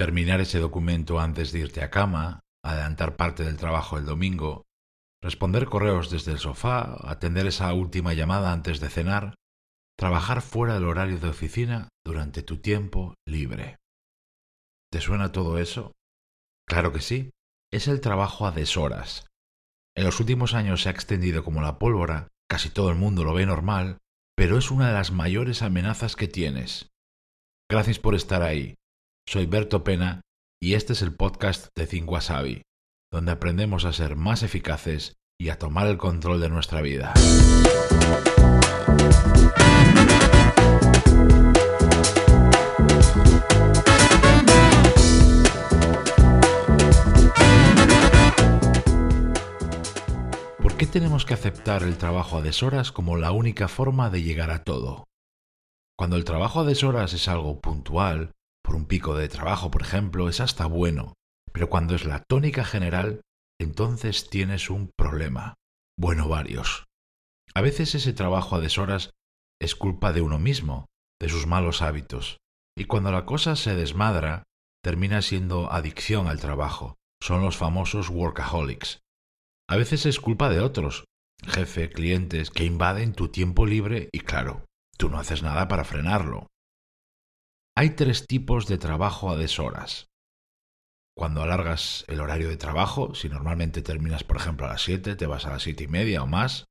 terminar ese documento antes de irte a cama, adelantar parte del trabajo el domingo, responder correos desde el sofá, atender esa última llamada antes de cenar, trabajar fuera del horario de oficina durante tu tiempo libre. ¿Te suena todo eso? Claro que sí, es el trabajo a deshoras. En los últimos años se ha extendido como la pólvora, casi todo el mundo lo ve normal, pero es una de las mayores amenazas que tienes. Gracias por estar ahí. Soy Berto Pena y este es el podcast de Think Wasabi, donde aprendemos a ser más eficaces y a tomar el control de nuestra vida. ¿Por qué tenemos que aceptar el trabajo a deshoras como la única forma de llegar a todo? Cuando el trabajo a deshoras es algo puntual, por un pico de trabajo, por ejemplo, es hasta bueno. Pero cuando es la tónica general, entonces tienes un problema. Bueno, varios. A veces ese trabajo a deshoras es culpa de uno mismo, de sus malos hábitos. Y cuando la cosa se desmadra, termina siendo adicción al trabajo. Son los famosos workaholics. A veces es culpa de otros, jefe, clientes, que invaden tu tiempo libre y claro, tú no haces nada para frenarlo. Hay tres tipos de trabajo a deshoras. Cuando alargas el horario de trabajo, si normalmente terminas, por ejemplo, a las 7, te vas a las siete y media o más.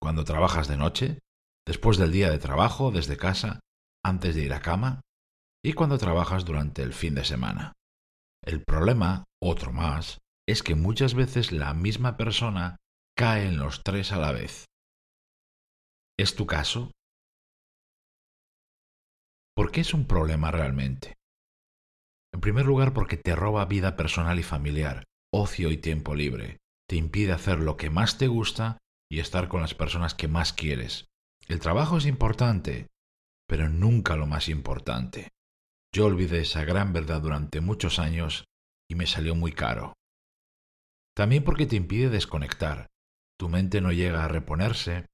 Cuando trabajas de noche, después del día de trabajo, desde casa, antes de ir a cama. Y cuando trabajas durante el fin de semana. El problema, otro más, es que muchas veces la misma persona cae en los tres a la vez. ¿Es tu caso? ¿Por qué es un problema realmente? En primer lugar, porque te roba vida personal y familiar, ocio y tiempo libre. Te impide hacer lo que más te gusta y estar con las personas que más quieres. El trabajo es importante, pero nunca lo más importante. Yo olvidé esa gran verdad durante muchos años y me salió muy caro. También porque te impide desconectar. Tu mente no llega a reponerse,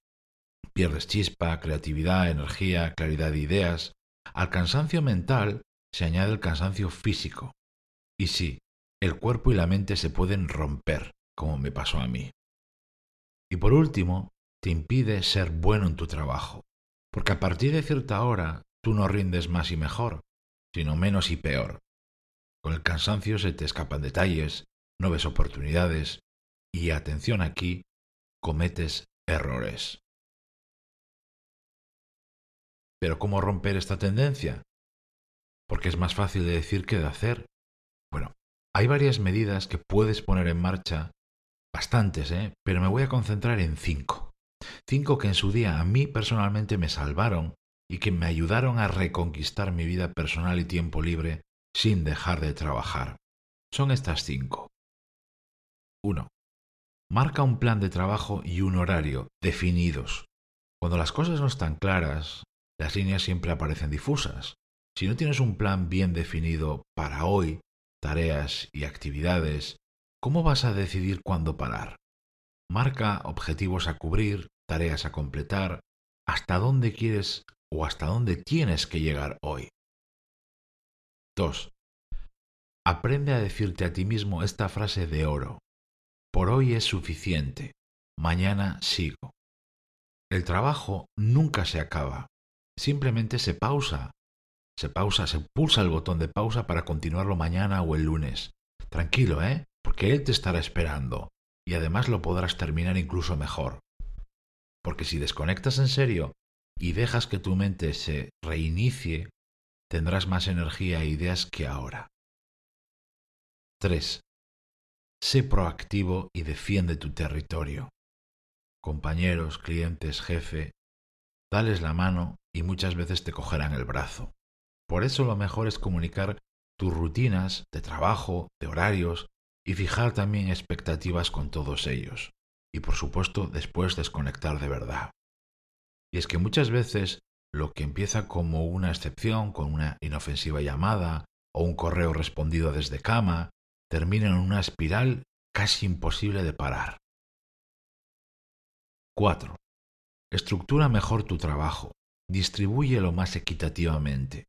pierdes chispa, creatividad, energía, claridad de ideas, al cansancio mental se añade el cansancio físico. Y sí, el cuerpo y la mente se pueden romper, como me pasó a mí. Y por último, te impide ser bueno en tu trabajo, porque a partir de cierta hora tú no rindes más y mejor, sino menos y peor. Con el cansancio se te escapan detalles, no ves oportunidades y, atención aquí, cometes errores. Pero ¿cómo romper esta tendencia? Porque es más fácil de decir que de hacer. Bueno, hay varias medidas que puedes poner en marcha, bastantes, ¿eh? pero me voy a concentrar en cinco. Cinco que en su día a mí personalmente me salvaron y que me ayudaron a reconquistar mi vida personal y tiempo libre sin dejar de trabajar. Son estas cinco. 1. Marca un plan de trabajo y un horario definidos. Cuando las cosas no están claras, las líneas siempre aparecen difusas. Si no tienes un plan bien definido para hoy, tareas y actividades, ¿cómo vas a decidir cuándo parar? Marca objetivos a cubrir, tareas a completar, hasta dónde quieres o hasta dónde tienes que llegar hoy. 2. Aprende a decirte a ti mismo esta frase de oro. Por hoy es suficiente, mañana sigo. El trabajo nunca se acaba, simplemente se pausa. Se pausa, se pulsa el botón de pausa para continuarlo mañana o el lunes. Tranquilo, ¿eh? Porque él te estará esperando. Y además lo podrás terminar incluso mejor. Porque si desconectas en serio y dejas que tu mente se reinicie, tendrás más energía e ideas que ahora. 3. Sé proactivo y defiende tu territorio. Compañeros, clientes, jefe, dales la mano y muchas veces te cogerán el brazo. Por eso lo mejor es comunicar tus rutinas de trabajo, de horarios y fijar también expectativas con todos ellos. Y por supuesto después desconectar de verdad. Y es que muchas veces lo que empieza como una excepción, con una inofensiva llamada o un correo respondido desde cama, termina en una espiral casi imposible de parar. 4. Estructura mejor tu trabajo. Distribúyelo más equitativamente.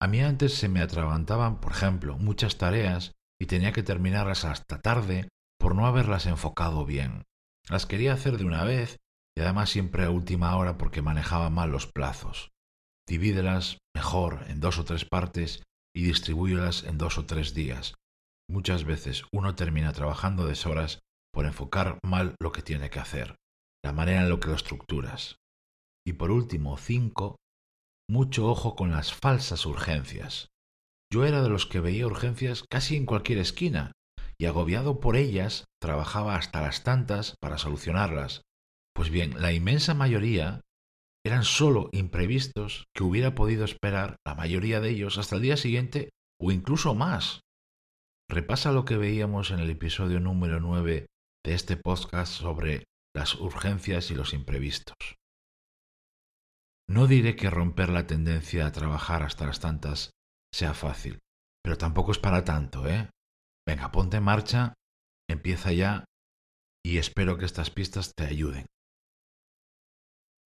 A mí antes se me atragantaban, por ejemplo, muchas tareas y tenía que terminarlas hasta tarde por no haberlas enfocado bien. Las quería hacer de una vez y además siempre a última hora porque manejaba mal los plazos. Divídelas mejor en dos o tres partes y distribúyelas en dos o tres días. Muchas veces uno termina trabajando deshoras por enfocar mal lo que tiene que hacer, la manera en lo que lo estructuras. Y por último, cinco, mucho ojo con las falsas urgencias. Yo era de los que veía urgencias casi en cualquier esquina, y agobiado por ellas, trabajaba hasta las tantas para solucionarlas. Pues bien, la inmensa mayoría eran sólo imprevistos que hubiera podido esperar la mayoría de ellos hasta el día siguiente o incluso más. Repasa lo que veíamos en el episodio número 9 de este podcast sobre las urgencias y los imprevistos. No diré que romper la tendencia a trabajar hasta las tantas sea fácil, pero tampoco es para tanto, ¿eh? Venga, ponte en marcha, empieza ya y espero que estas pistas te ayuden.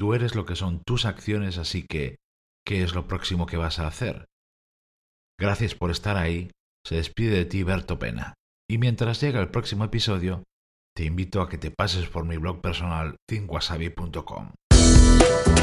Tú eres lo que son tus acciones, así que, ¿qué es lo próximo que vas a hacer? Gracias por estar ahí, se despide de ti Berto Pena. Y mientras llega el próximo episodio, te invito a que te pases por mi blog personal Música